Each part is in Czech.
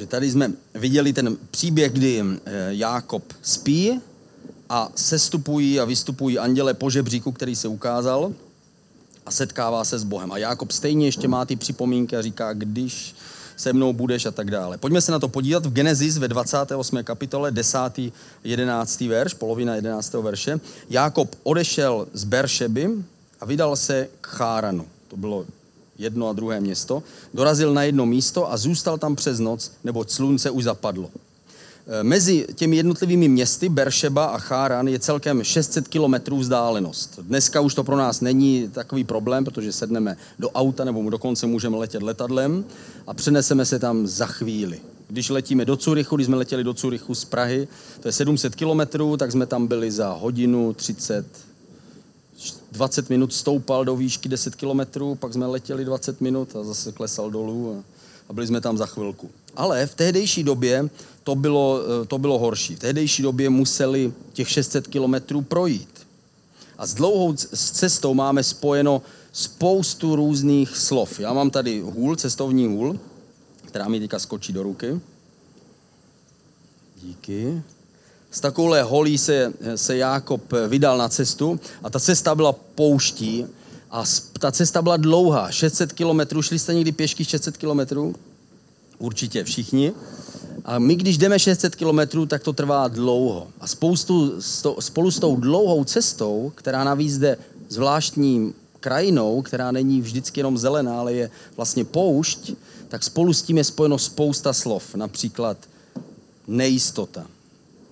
Takže tady jsme viděli ten příběh, kdy eh, Jákob spí a sestupují a vystupují anděle po žebříku, který se ukázal a setkává se s Bohem. A Jákob stejně ještě má ty připomínky a říká, když se mnou budeš a tak dále. Pojďme se na to podívat v Genesis ve 28. kapitole, 10. 11. verš, polovina 11. verše. Jákob odešel z Beršeby a vydal se k Cháranu. To bylo jedno a druhé město. Dorazil na jedno místo a zůstal tam přes noc, neboť slunce už zapadlo. E, mezi těmi jednotlivými městy Beršeba a Cháran je celkem 600 kilometrů vzdálenost. Dneska už to pro nás není takový problém, protože sedneme do auta nebo dokonce můžeme letět letadlem a přeneseme se tam za chvíli. Když letíme do Curychu, když jsme letěli do Curychu z Prahy, to je 700 kilometrů, tak jsme tam byli za hodinu 30, 20 minut stoupal do výšky 10 kilometrů, pak jsme letěli 20 minut a zase klesal dolů a, a byli jsme tam za chvilku. Ale v tehdejší době to bylo, eh, to bylo horší. V tehdejší době museli těch 600 kilometrů projít. A s dlouhou cestou máme spojeno spoustu různých slov. Já mám tady hůl, cestovní hůl, která mi teďka skočí do ruky. Díky. S takovouhle holí se, se Jákob vydal na cestu a ta cesta byla pouští a ta cesta byla dlouhá, 600 kilometrů. Šli jste někdy pěšky 600 kilometrů? Určitě všichni. A my, když jdeme 600 kilometrů, tak to trvá dlouho. A spoustu, spolu s tou dlouhou cestou, která navíc jde zvláštní krajinou, která není vždycky jenom zelená, ale je vlastně poušť, tak spolu s tím je spojeno spousta slov. Například nejistota,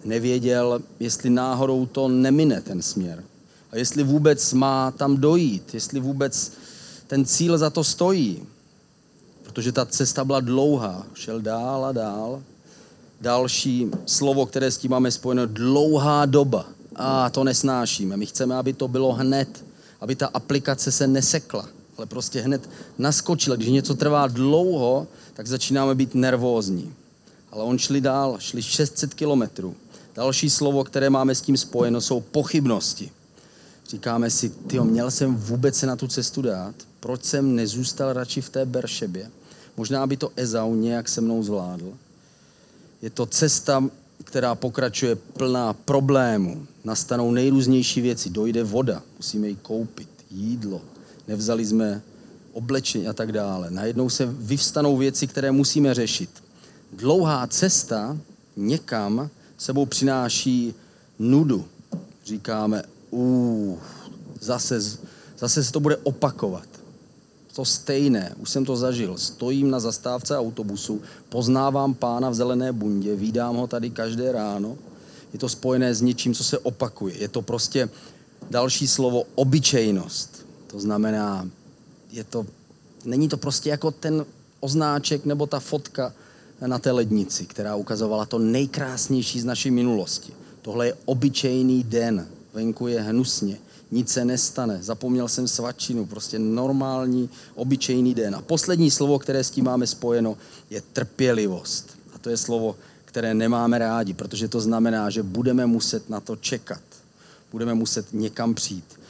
nevěděl, jestli náhodou to nemine ten směr. A jestli vůbec má tam dojít, jestli vůbec ten cíl za to stojí. Protože ta cesta byla dlouhá, šel dál a dál. Další slovo, které s tím máme spojeno, dlouhá doba. A to nesnášíme. My chceme, aby to bylo hned, aby ta aplikace se nesekla, ale prostě hned naskočila. Když něco trvá dlouho, tak začínáme být nervózní. Ale on šli dál, šli 600 kilometrů. Další slovo, které máme s tím spojeno, jsou pochybnosti. Říkáme si, ty měl jsem vůbec se na tu cestu dát? Proč jsem nezůstal radši v té Beršebě? Možná by to Ezau nějak se mnou zvládl. Je to cesta, která pokračuje plná problémů. Nastanou nejrůznější věci. Dojde voda, musíme ji koupit, jídlo. Nevzali jsme oblečení a tak dále. Najednou se vyvstanou věci, které musíme řešit. Dlouhá cesta někam sebou přináší nudu. Říkáme, uh, zase, zase se to bude opakovat. To stejné, už jsem to zažil. Stojím na zastávce autobusu, poznávám pána v zelené bundě, vídám ho tady každé ráno. Je to spojené s něčím, co se opakuje. Je to prostě další slovo obyčejnost. To znamená, je to, není to prostě jako ten oznáček nebo ta fotka, na té lednici, která ukazovala to nejkrásnější z naší minulosti. Tohle je obyčejný den, venku je hnusně, nic se nestane, zapomněl jsem svačinu, prostě normální, obyčejný den. A poslední slovo, které s tím máme spojeno, je trpělivost. A to je slovo, které nemáme rádi, protože to znamená, že budeme muset na to čekat. Budeme muset někam přijít.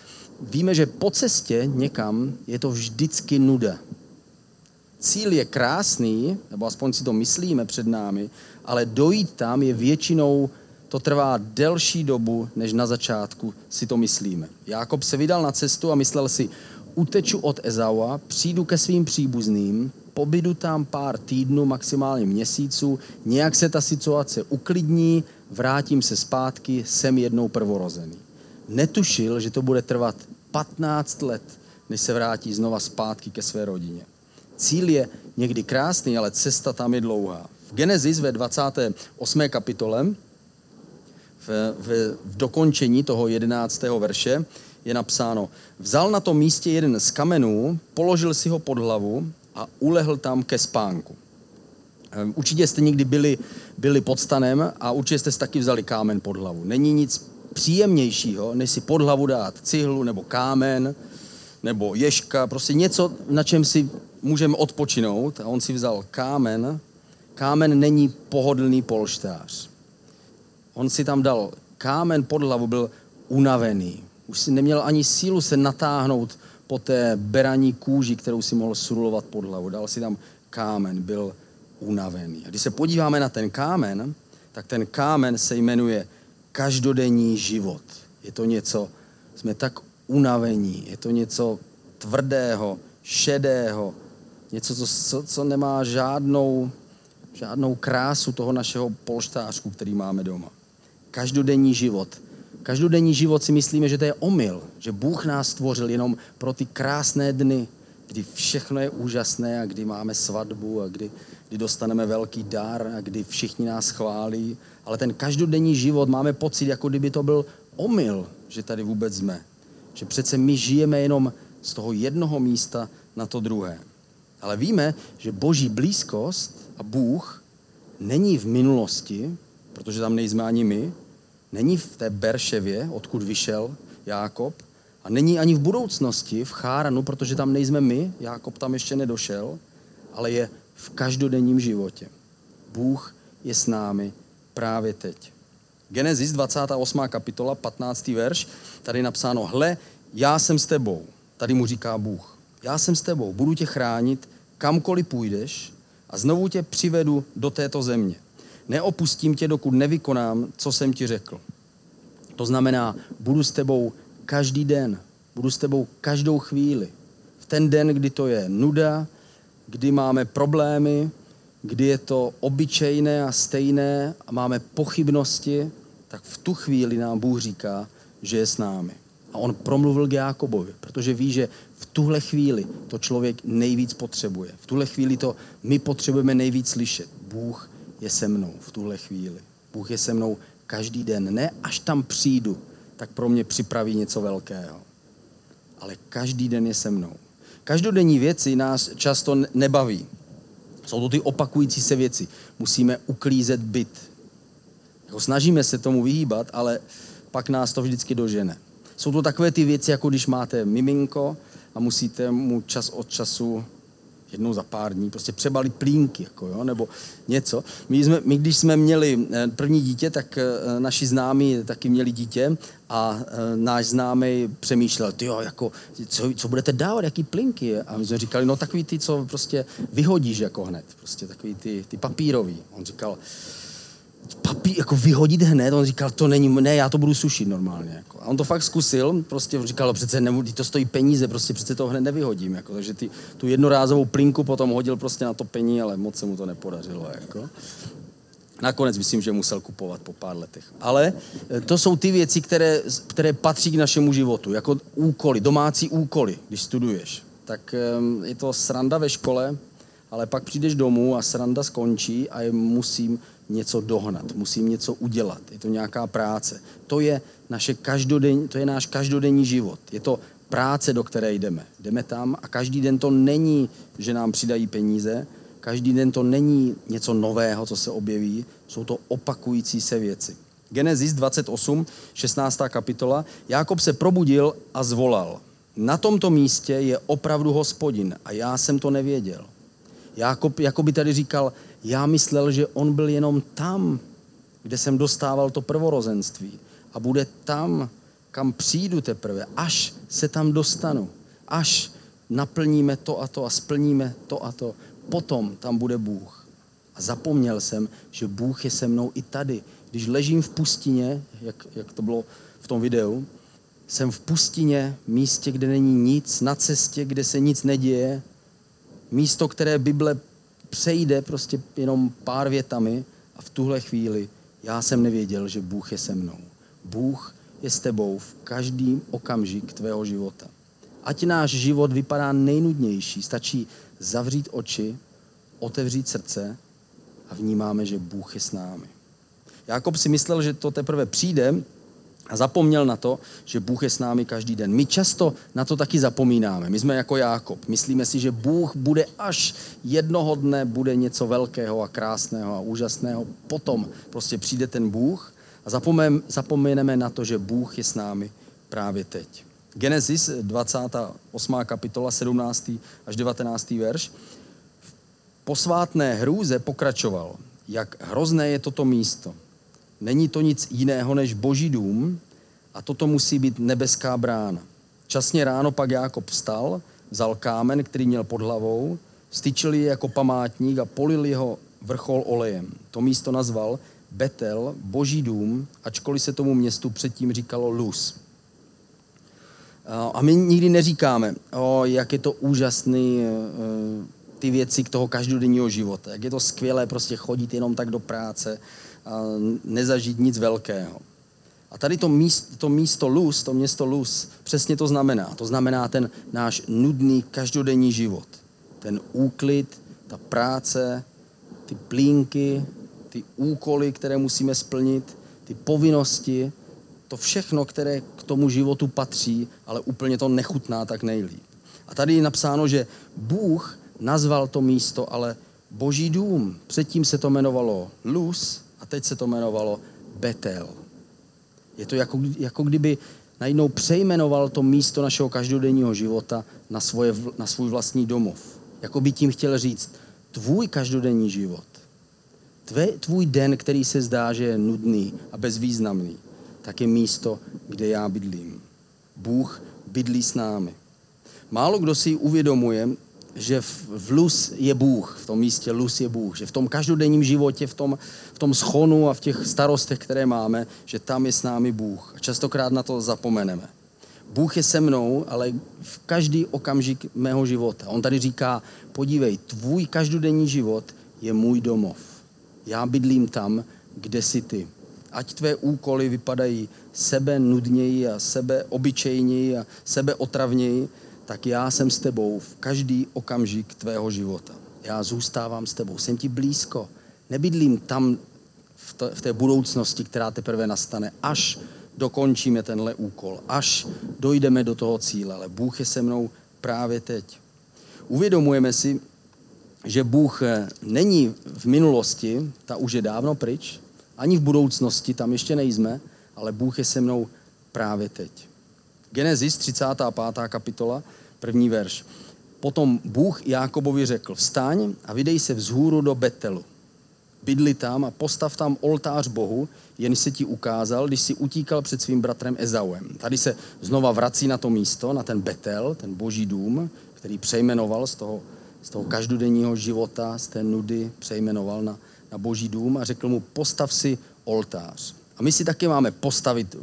Víme, že po cestě někam je to vždycky nuda cíl je krásný, nebo aspoň si to myslíme před námi, ale dojít tam je většinou, to trvá delší dobu, než na začátku si to myslíme. Jákob se vydal na cestu a myslel si, uteču od Ezaua, přijdu ke svým příbuzným, pobydu tam pár týdnů, maximálně měsíců, nějak se ta situace uklidní, vrátím se zpátky, jsem jednou prvorozený. Netušil, že to bude trvat 15 let, než se vrátí znova zpátky ke své rodině. Cíl je někdy krásný, ale cesta tam je dlouhá. V Genesis ve 28. kapitole, v, v, v dokončení toho 11. verše, je napsáno, vzal na tom místě jeden z kamenů, položil si ho pod hlavu a ulehl tam ke spánku. Ehm, určitě jste někdy byli, byli pod stanem a určitě jste si taky vzali kámen pod hlavu. Není nic příjemnějšího, než si pod hlavu dát cihlu nebo kámen, nebo ješka, prostě něco, na čem si můžeme odpočinout. A on si vzal kámen. Kámen není pohodlný polštář. On si tam dal kámen pod hlavu, byl unavený. Už si neměl ani sílu se natáhnout po té beraní kůži, kterou si mohl surulovat pod hlavu. Dal si tam kámen, byl unavený. A když se podíváme na ten kámen, tak ten kámen se jmenuje každodenní život. Je to něco, jsme tak unavení, je to něco tvrdého, šedého, něco, co, co nemá žádnou, žádnou krásu toho našeho polštářku, který máme doma. Každodenní život. Každodenní život si myslíme, že to je omyl, že Bůh nás stvořil jenom pro ty krásné dny, kdy všechno je úžasné a kdy máme svatbu a kdy, kdy dostaneme velký dar a kdy všichni nás chválí. Ale ten každodenní život máme pocit, jako kdyby to byl omyl, že tady vůbec jsme. Že přece my žijeme jenom z toho jednoho místa na to druhé. Ale víme, že boží blízkost a Bůh není v minulosti, protože tam nejsme ani my, není v té Berševě, odkud vyšel Jákob, a není ani v budoucnosti, v Cháranu, protože tam nejsme my, Jákob tam ještě nedošel, ale je v každodenním životě. Bůh je s námi právě teď. Genesis 28. kapitola, 15. verš, tady napsáno, hle, já jsem s tebou. Tady mu říká Bůh. Já jsem s tebou, budu tě chránit, kamkoliv půjdeš a znovu tě přivedu do této země. Neopustím tě, dokud nevykonám, co jsem ti řekl. To znamená, budu s tebou každý den. Budu s tebou každou chvíli. V ten den, kdy to je nuda, kdy máme problémy, kdy je to obyčejné a stejné a máme pochybnosti, tak v tu chvíli nám Bůh říká, že je s námi. A on promluvil k Jákobovi, protože ví, že tuhle chvíli to člověk nejvíc potřebuje. V tuhle chvíli to my potřebujeme nejvíc slyšet. Bůh je se mnou v tuhle chvíli. Bůh je se mnou každý den. Ne až tam přijdu, tak pro mě připraví něco velkého. Ale každý den je se mnou. Každodenní věci nás často nebaví. Jsou to ty opakující se věci. Musíme uklízet byt. Jako snažíme se tomu vyhýbat, ale pak nás to vždycky dožene. Jsou to takové ty věci, jako když máte miminko a musíte mu čas od času jednou za pár dní, prostě přebali plínky, jako jo, nebo něco. My, jsme, my, když jsme měli eh, první dítě, tak eh, naši známí taky měli dítě a eh, náš známý přemýšlel, ty jako, co, co budete dávat, jaký plinky? A my jsme říkali, no takový ty, co prostě vyhodíš jako hned, prostě takový ty, ty papírový. On říkal, papír, jako vyhodit hned, on říkal, to není, ne, já to budu sušit normálně. Jako. A on to fakt zkusil, prostě říkal, přece ne, to stojí peníze, prostě přece to hned nevyhodím. Jako. Takže ty, tu jednorázovou plinku potom hodil prostě na to pení, ale moc se mu to nepodařilo. Jako. Nakonec myslím, že musel kupovat po pár letech. Ale e, to jsou ty věci, které, které patří k našemu životu, jako úkoly, domácí úkoly, když studuješ. Tak je to sranda ve škole, ale pak přijdeš domů a sranda skončí a musím něco dohnat, musím něco udělat. Je to nějaká práce. To je, naše každodenní, to je náš každodenní život. Je to práce, do které jdeme. Jdeme tam a každý den to není, že nám přidají peníze, každý den to není něco nového, co se objeví, jsou to opakující se věci. Genesis 28, 16. kapitola. Jákob se probudil a zvolal. Na tomto místě je opravdu hospodin a já jsem to nevěděl. Jákob jako by tady říkal, já myslel, že on byl jenom tam, kde jsem dostával to prvorozenství. A bude tam, kam přijdu teprve, až se tam dostanu. Až naplníme to a to a splníme to a to. Potom tam bude Bůh. A zapomněl jsem, že Bůh je se mnou i tady. Když ležím v pustině, jak, jak to bylo v tom videu, jsem v pustině, místě, kde není nic, na cestě, kde se nic neděje, místo, které Bible přejde prostě jenom pár větami a v tuhle chvíli já jsem nevěděl, že Bůh je se mnou. Bůh je s tebou v každý okamžik tvého života. Ať náš život vypadá nejnudnější, stačí zavřít oči, otevřít srdce a vnímáme, že Bůh je s námi. Jakob si myslel, že to teprve přijde, a zapomněl na to, že Bůh je s námi každý den. My často na to taky zapomínáme. My jsme jako Jákob. Myslíme si, že Bůh bude až jednoho dne, bude něco velkého a krásného a úžasného. Potom prostě přijde ten Bůh a zapomeneme na to, že Bůh je s námi právě teď. Genesis 28. kapitola 17. až 19. verš. V posvátné hrůze pokračoval, jak hrozné je toto místo Není to nic jiného než boží dům a toto musí být nebeská brána. Časně ráno pak Jákob vstal, vzal kámen, který měl pod hlavou, styčili je jako památník a polili ho vrchol olejem. To místo nazval Betel, boží dům, ačkoliv se tomu městu předtím říkalo Luz. A my nikdy neříkáme, o, jak je to úžasný, e, ty věci k toho každodenního života, jak je to skvělé prostě chodit jenom tak do práce nezažít nic velkého. A tady to místo, to místo Luz, to město Luz, přesně to znamená. To znamená ten náš nudný každodenní život. Ten úklid, ta práce, ty plínky, ty úkoly, které musíme splnit, ty povinnosti, to všechno, které k tomu životu patří, ale úplně to nechutná tak nejlíp. A tady je napsáno, že Bůh nazval to místo ale Boží dům. Předtím se to jmenovalo Luz a teď se to jmenovalo Betel. Je to jako, jako kdyby najednou přejmenoval to místo našeho každodenního života na, svoje, na svůj vlastní domov. Jako by tím chtěl říct, tvůj každodenní život, tvé, tvůj den, který se zdá, že je nudný a bezvýznamný, tak je místo, kde já bydlím. Bůh bydlí s námi. Málo kdo si uvědomuje, že v Luz je Bůh, v tom místě Luz je Bůh, že v tom každodenním životě, v tom, v tom schonu a v těch starostech, které máme, že tam je s námi Bůh. A častokrát na to zapomeneme. Bůh je se mnou, ale v každý okamžik mého života. On tady říká, podívej, tvůj každodenní život je můj domov. Já bydlím tam, kde jsi ty. Ať tvé úkoly vypadají sebe nudněji a sebe obyčejněji a sebe otravněji, tak já jsem s tebou v každý okamžik tvého života. Já zůstávám s tebou, jsem ti blízko. Nebydlím tam v, t- v té budoucnosti, která teprve nastane, až dokončíme tenhle úkol, až dojdeme do toho cíle, ale Bůh je se mnou právě teď. Uvědomujeme si, že Bůh eh, není v minulosti, ta už je dávno pryč, ani v budoucnosti, tam ještě nejsme, ale Bůh je se mnou právě teď. Genesis 35. kapitola, první verš. Potom Bůh Jákobovi řekl, vstaň a vydej se vzhůru do Betelu. Bydli tam a postav tam oltář Bohu, jen se ti ukázal, když si utíkal před svým bratrem Ezauem. Tady se znova vrací na to místo, na ten Betel, ten boží dům, který přejmenoval z toho, z toho každodenního života, z té nudy, přejmenoval na, na boží dům a řekl mu, postav si oltář. A my si taky máme postavit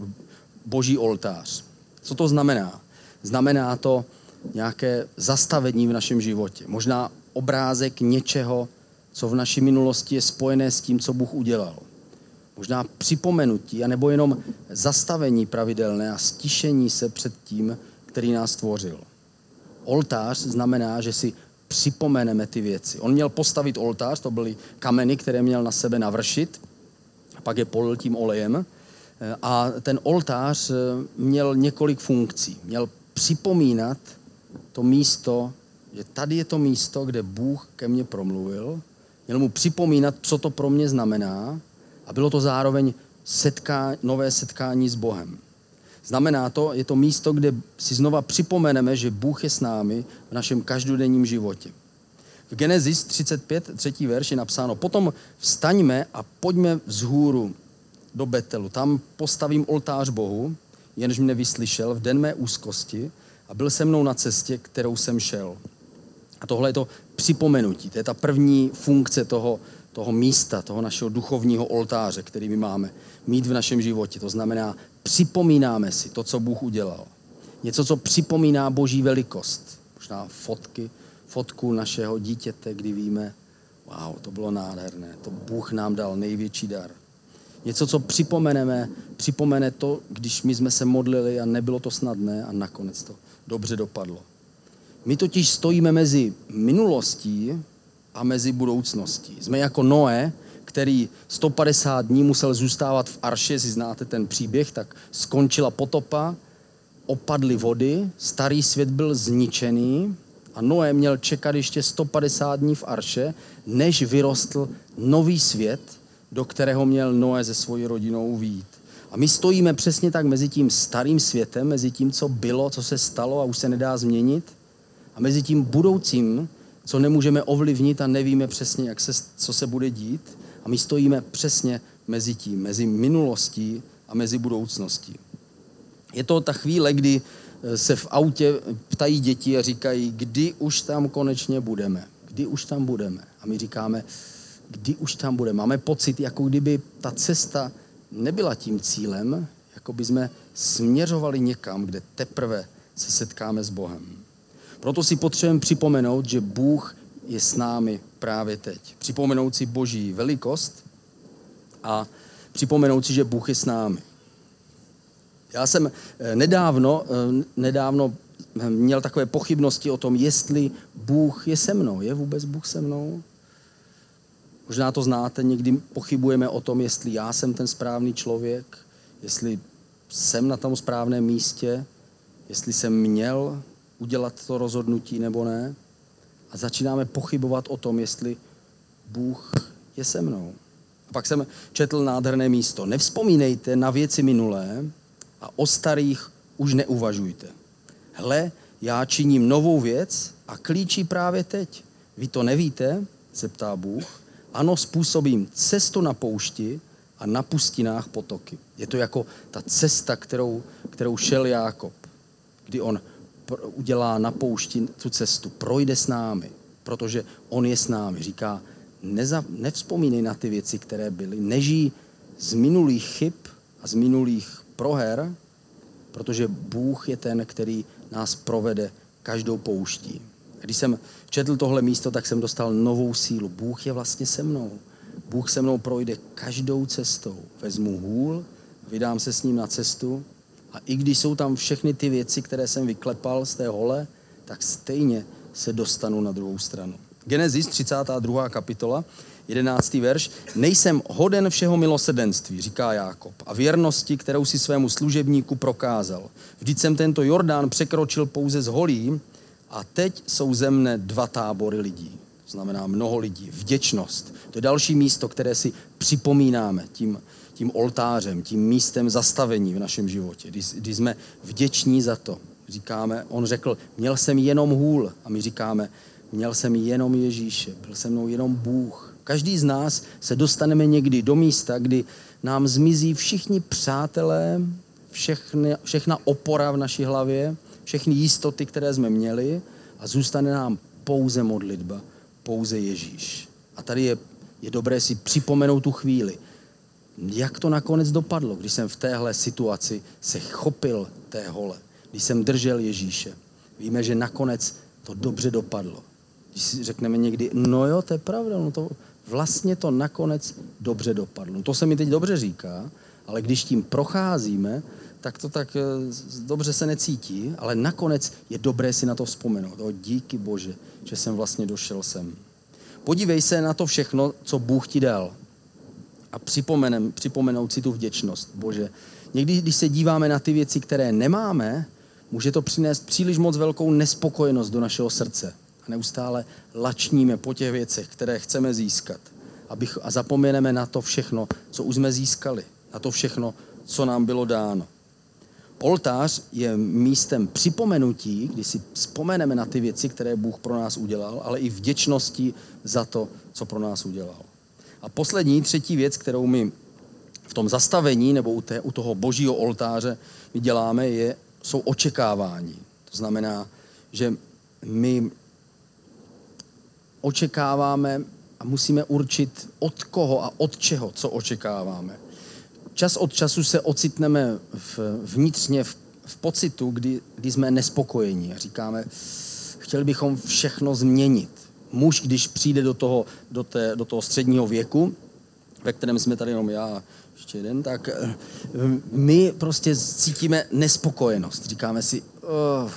boží oltář. Co to znamená? Znamená to nějaké zastavení v našem životě. Možná obrázek něčeho, co v naší minulosti je spojené s tím, co Bůh udělal. Možná připomenutí, anebo jenom zastavení pravidelné a stišení se před tím, který nás stvořil. Oltář znamená, že si připomeneme ty věci. On měl postavit oltář, to byly kameny, které měl na sebe navršit, a pak je polil tím olejem a ten oltář eh, měl několik funkcí. Měl připomínat to místo, že tady je to místo, kde Bůh ke mně promluvil. Měl mu připomínat, co to pro mě znamená. A bylo to zároveň setká, nové setkání s Bohem. Znamená to, je to místo, kde si znova připomeneme, že Bůh je s námi v našem každodenním životě. V Genesis 35, třetí verš je napsáno, potom vstaňme a pojďme vzhůru do Betelu. Tam postavím oltář Bohu, jenž mě vyslyšel v den mé úzkosti a byl se mnou na cestě, kterou jsem šel. A tohle je to připomenutí, to je ta první funkce toho, toho místa, toho našeho duchovního oltáře, který my máme mít v našem životě. To znamená, připomínáme si to, co Bůh udělal. Něco, co připomíná boží velikost. Možná fotky, fotku našeho dítěte, kdy víme, wow, to bylo nádherné, to Bůh nám dal největší dar. Něco, co připomeneme, připomene to, když my jsme se modlili a nebylo to snadné a nakonec to dobře dopadlo. My totiž stojíme mezi minulostí a mezi budoucností. Jsme jako Noé, který 150 dní musel zůstávat v Arše, jestli znáte ten příběh, tak skončila potopa, opadly vody, starý svět byl zničený a Noé měl čekat ještě 150 dní v Arše, než vyrostl nový svět, do kterého měl Noé se svojí rodinou vít. A my stojíme přesně tak mezi tím starým světem, mezi tím, co bylo, co se stalo a už se nedá změnit, a mezi tím budoucím, co nemůžeme ovlivnit a nevíme přesně, jak se, co se bude dít. A my stojíme přesně mezi tím, mezi minulostí a mezi budoucností. Je to ta chvíle, kdy se v autě ptají děti a říkají, kdy už tam konečně budeme kdy už tam budeme. A my říkáme, kdy už tam budeme. Máme pocit, jako kdyby ta cesta nebyla tím cílem, jako by jsme směřovali někam, kde teprve se setkáme s Bohem. Proto si potřebujeme připomenout, že Bůh je s námi právě teď. Připomenout si Boží velikost a připomenout si, že Bůh je s námi. Já jsem eh, nedávno, eh, nedávno měl takové pochybnosti o tom, jestli Bůh je se mnou. Je vůbec Bůh se mnou? Možná to znáte, někdy pochybujeme o tom, jestli já jsem ten správný člověk, jestli jsem na tom správném místě, jestli jsem měl udělat to rozhodnutí nebo ne. A začínáme pochybovat o tom, jestli Bůh je se mnou. A pak jsem četl nádherné místo. Nevzpomínejte na věci minulé a o starých už neuvažujte. Hle, já činím novou věc a klíčí právě teď. Vy to nevíte, se ptá Bůh. Ano, způsobím cestu na poušti a na pustinách potoky. Je to jako ta cesta, kterou, kterou šel Jákob, kdy on udělá na poušti tu cestu, projde s námi, protože on je s námi. Říká, neza, nevzpomínej na ty věci, které byly, nežij z minulých chyb a z minulých proher, protože Bůh je ten, který nás provede každou pouští. Když jsem četl tohle místo, tak jsem dostal novou sílu. Bůh je vlastně se mnou. Bůh se mnou projde každou cestou. Vezmu hůl, vydám se s ním na cestu a i když jsou tam všechny ty věci, které jsem vyklepal z té hole, tak stejně se dostanu na druhou stranu. Genesis 32. kapitola, 11. verš. Nejsem hoden všeho milosrdenství, říká Jákob, a věrnosti, kterou si svému služebníku prokázal. Vždyť jsem tento Jordán překročil pouze z holí a teď jsou ze mne dva tábory lidí. To znamená mnoho lidí. Vděčnost. To je další místo, které si připomínáme tím, tím oltářem, tím místem zastavení v našem životě. Když, když jsme vděční za to, říkáme, on řekl, měl jsem jenom hůl. A my říkáme, měl jsem jenom Ježíše, byl se mnou jenom Bůh. Každý z nás se dostaneme někdy do místa, kdy nám zmizí všichni přátelé, všechny, všechna opora v naší hlavě, všechny jistoty, které jsme měli a zůstane nám pouze modlitba, pouze Ježíš. A tady je, je dobré si připomenout tu chvíli, jak to nakonec dopadlo, když jsem v téhle situaci se chopil té hole, když jsem držel Ježíše. Víme, že nakonec to dobře dopadlo. Když si řekneme někdy, no jo, to je pravda, no to vlastně to nakonec dobře dopadlo. No to se mi teď dobře říká, ale když tím procházíme, tak to tak eh, dobře se necítí, ale nakonec je dobré si na to vzpomenout. O, díky Bože, že jsem vlastně došel sem. Podívej se na to všechno, co Bůh ti dal. A připomenem, připomenout si tu vděčnost. Bože, někdy, když se díváme na ty věci, které nemáme, může to přinést příliš moc velkou nespokojenost do našeho srdce. A neustále lačníme po těch věcech, které chceme získat. Abych, a zapomeneme na to všechno, co už jsme získali. Na to všechno, co nám bylo dáno. Oltář je místem připomenutí, kdy si vzpomeneme na ty věci, které Bůh pro nás udělal, ale i vděčnosti za to, co pro nás udělal. A poslední, třetí věc, kterou my v tom zastavení nebo u, té, u toho božího oltáře my děláme, je, jsou očekávání. To znamená, že my očekáváme a musíme určit od koho a od čeho, co očekáváme čas od času se ocitneme v, vnitřně v, v pocitu, kdy, kdy jsme nespokojení a říkáme, chtěli bychom všechno změnit. Muž, když přijde do toho, do, té, do toho středního věku, ve kterém jsme tady jenom já, ještě jeden, tak eh, my prostě cítíme nespokojenost. Říkáme si, oh.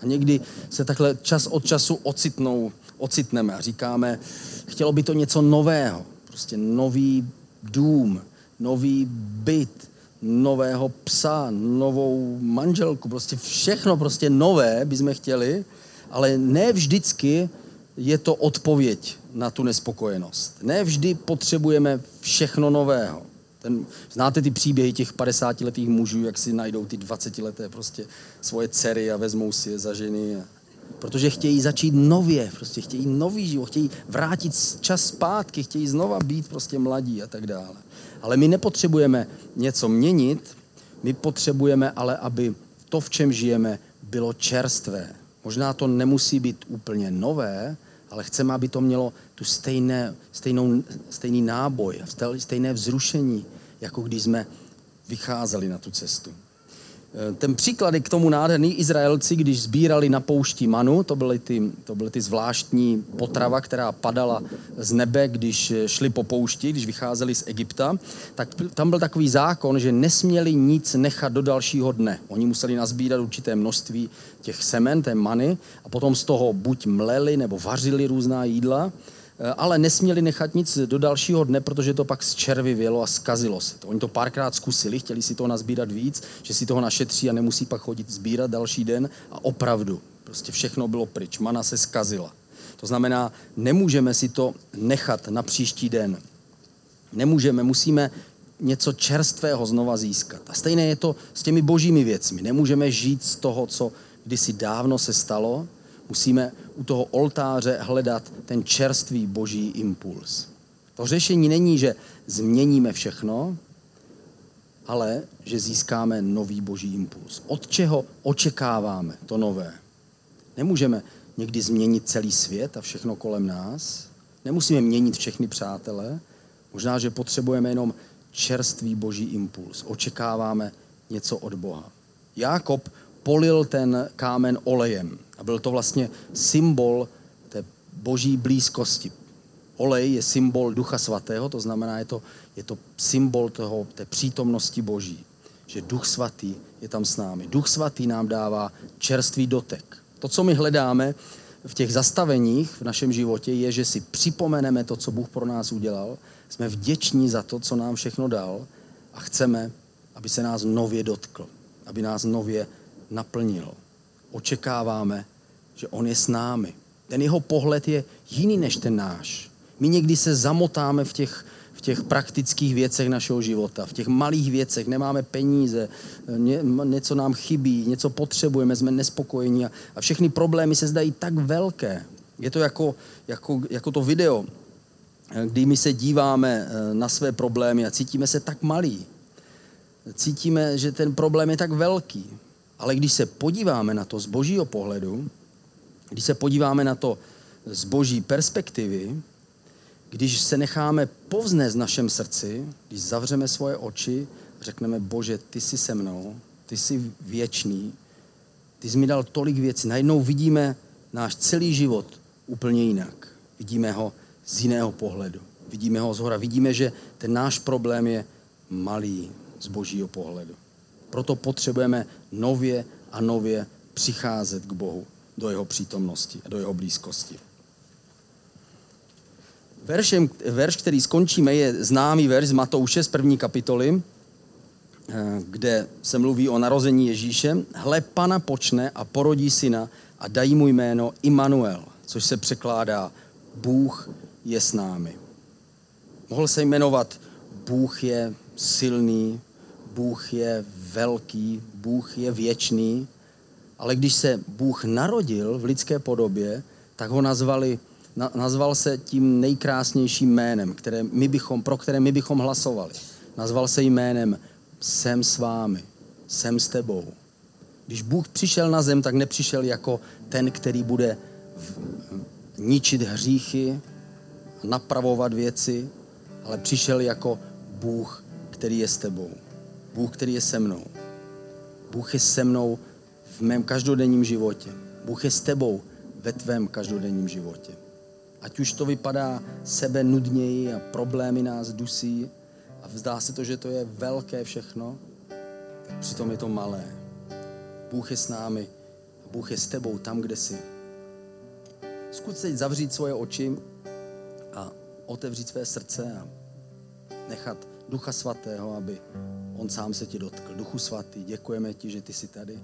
a někdy se takhle čas od času ocitnou, ocitneme a říkáme, chtělo by to něco nového, prostě nový dům, nový byt, nového psa, novou manželku, prostě všechno prostě nové bychom chtěli, ale ne vždycky je to odpověď na tu nespokojenost. Ne vždy potřebujeme všechno nového. Ten, znáte ty příběhy těch 50-letých mužů, jak si najdou ty 20-leté prostě svoje dcery a vezmou si je za ženy. A, protože chtějí začít nově, prostě chtějí nový život, chtějí vrátit čas zpátky, chtějí znova být prostě mladí a tak dále. Ale my nepotřebujeme něco měnit, my potřebujeme ale, aby to, v čem žijeme, bylo čerstvé. Možná to nemusí být úplně nové, ale chceme, aby to mělo tu stejné, stejnou, stejný náboj, stejné vzrušení, jako když jsme vycházeli na tu cestu. Eh, ten příklad je k tomu nádherný. Izraelci, když sbírali na poušti manu, to byly, ty, to byly ty zvláštní potrava, která padala z nebe, když šli po poušti, když vycházeli z Egypta, tak tam byl takový zákon, že nesměli nic nechat do dalšího dne. Oni museli nazbírat určité množství těch semen, té many, a potom z toho buď mleli nebo vařili různá jídla, Eh, ale nesměli nechat nic do dalšího dne, protože to pak zčervivělo a skazilo se to. Oni to párkrát zkusili, chtěli si toho nazbírat víc, že si toho našetří a nemusí pak chodit sbírat další den a opravdu, prostě všechno bylo pryč, mana se skazila. To znamená, nemůžeme si to nechat na příští den. Nemůžeme, musíme něco čerstvého znova získat. A stejné je to s těmi božími věcmi. Nemůžeme žít z toho, co kdysi dávno se stalo, Musíme u toho oltáře hledat ten čerstvý boží impuls. To řešení není, že změníme všechno, ale že získáme nový boží impuls. Od čeho očekáváme to nové? Nemůžeme někdy změnit celý svět a všechno kolem nás. Nemusíme měnit všechny přátele. Možná, že potřebujeme jenom čerstvý boží impuls. Očekáváme něco od Boha. Jákob polil ten kámen olejem. A byl to vlastně symbol té boží blízkosti. Olej je symbol Ducha Svatého, to znamená, je to, je to symbol toho, té přítomnosti Boží. Že Duch Svatý je tam s námi. Duch Svatý nám dává čerstvý dotek. To, co my hledáme v těch zastaveních v našem životě, je, že si připomeneme to, co Bůh pro nás udělal. Jsme vděční za to, co nám všechno dal a chceme, aby se nás nově dotkl, aby nás nově naplnil. Očekáváme, že on je s námi. Ten jeho pohled je jiný než ten náš. My někdy se zamotáme v těch, v těch praktických věcech našeho života, v těch malých věcech, nemáme peníze, ně, něco nám chybí, něco potřebujeme, jsme nespokojení a, a všechny problémy se zdají tak velké. Je to jako, jako, jako to video, kdy my se díváme eh, na své problémy a cítíme se tak malí. Cítíme, že ten problém je tak velký. Ale když se podíváme na to z božího pohledu, když se podíváme na to z boží perspektivy, když se necháme povznést v našem srdci, když zavřeme svoje oči, řekneme, Bože, ty jsi se mnou, ty jsi věčný, ty jsi mi dal tolik věcí. Najednou vidíme náš celý život úplně jinak. Vidíme ho z jiného pohledu. Vidíme ho zhora. Vidíme, že ten náš problém je malý z božího pohledu. Proto potřebujeme nově a nově přicházet k Bohu do jeho přítomnosti a do jeho blízkosti. Veršem, verš, který skončíme, je známý verš z Matouše z první kapitoly, eh, kde se mluví o narození Ježíše. Hle, pana počne a porodí syna a dají mu jméno Immanuel, což se překládá Bůh je s námi. Mohl se jmenovat Bůh je silný, Bůh je velký, Bůh je věčný, ale když se Bůh narodil v lidské podobě, tak ho nazvali, na, nazval se tím nejkrásnějším jménem, které my bychom, pro které my bychom hlasovali. Nazval se jménem Jsem s vámi, jsem s tebou. Když Bůh přišel na zem, tak nepřišel jako ten, který bude ničit hříchy, napravovat věci, ale přišel jako Bůh, který je s tebou. Bůh, který je se mnou. Bůh je se mnou v mém každodenním životě. Bůh je s tebou ve tvém každodenním životě. Ať už to vypadá sebe nudněji a problémy nás dusí a vzdá se to, že to je velké všechno, tak přitom je to malé. Bůh je s námi a Bůh je s tebou tam, kde jsi. Zkus teď zavřít svoje oči a otevřít své srdce a nechat Ducha Svatého, aby On sám se ti dotkl. Duchu Svatý, děkujeme ti, že ty jsi tady.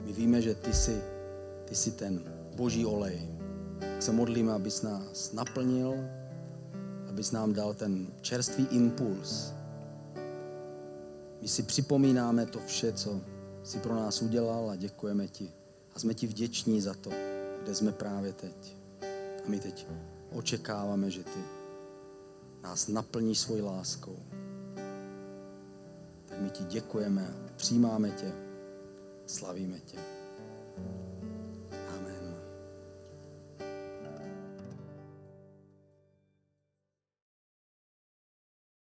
My víme, že ty jsi, ty jsi ten boží olej. Tak se modlíme, abys nás naplnil, abys nám dal ten čerstvý impuls. My si připomínáme to vše, co jsi pro nás udělal a děkujeme ti. A jsme ti vděční za to, kde jsme právě teď. A my teď očekáváme, že ty nás naplníš svojí láskou. Tak my ti děkujeme, přijímáme tě, slavíme tě.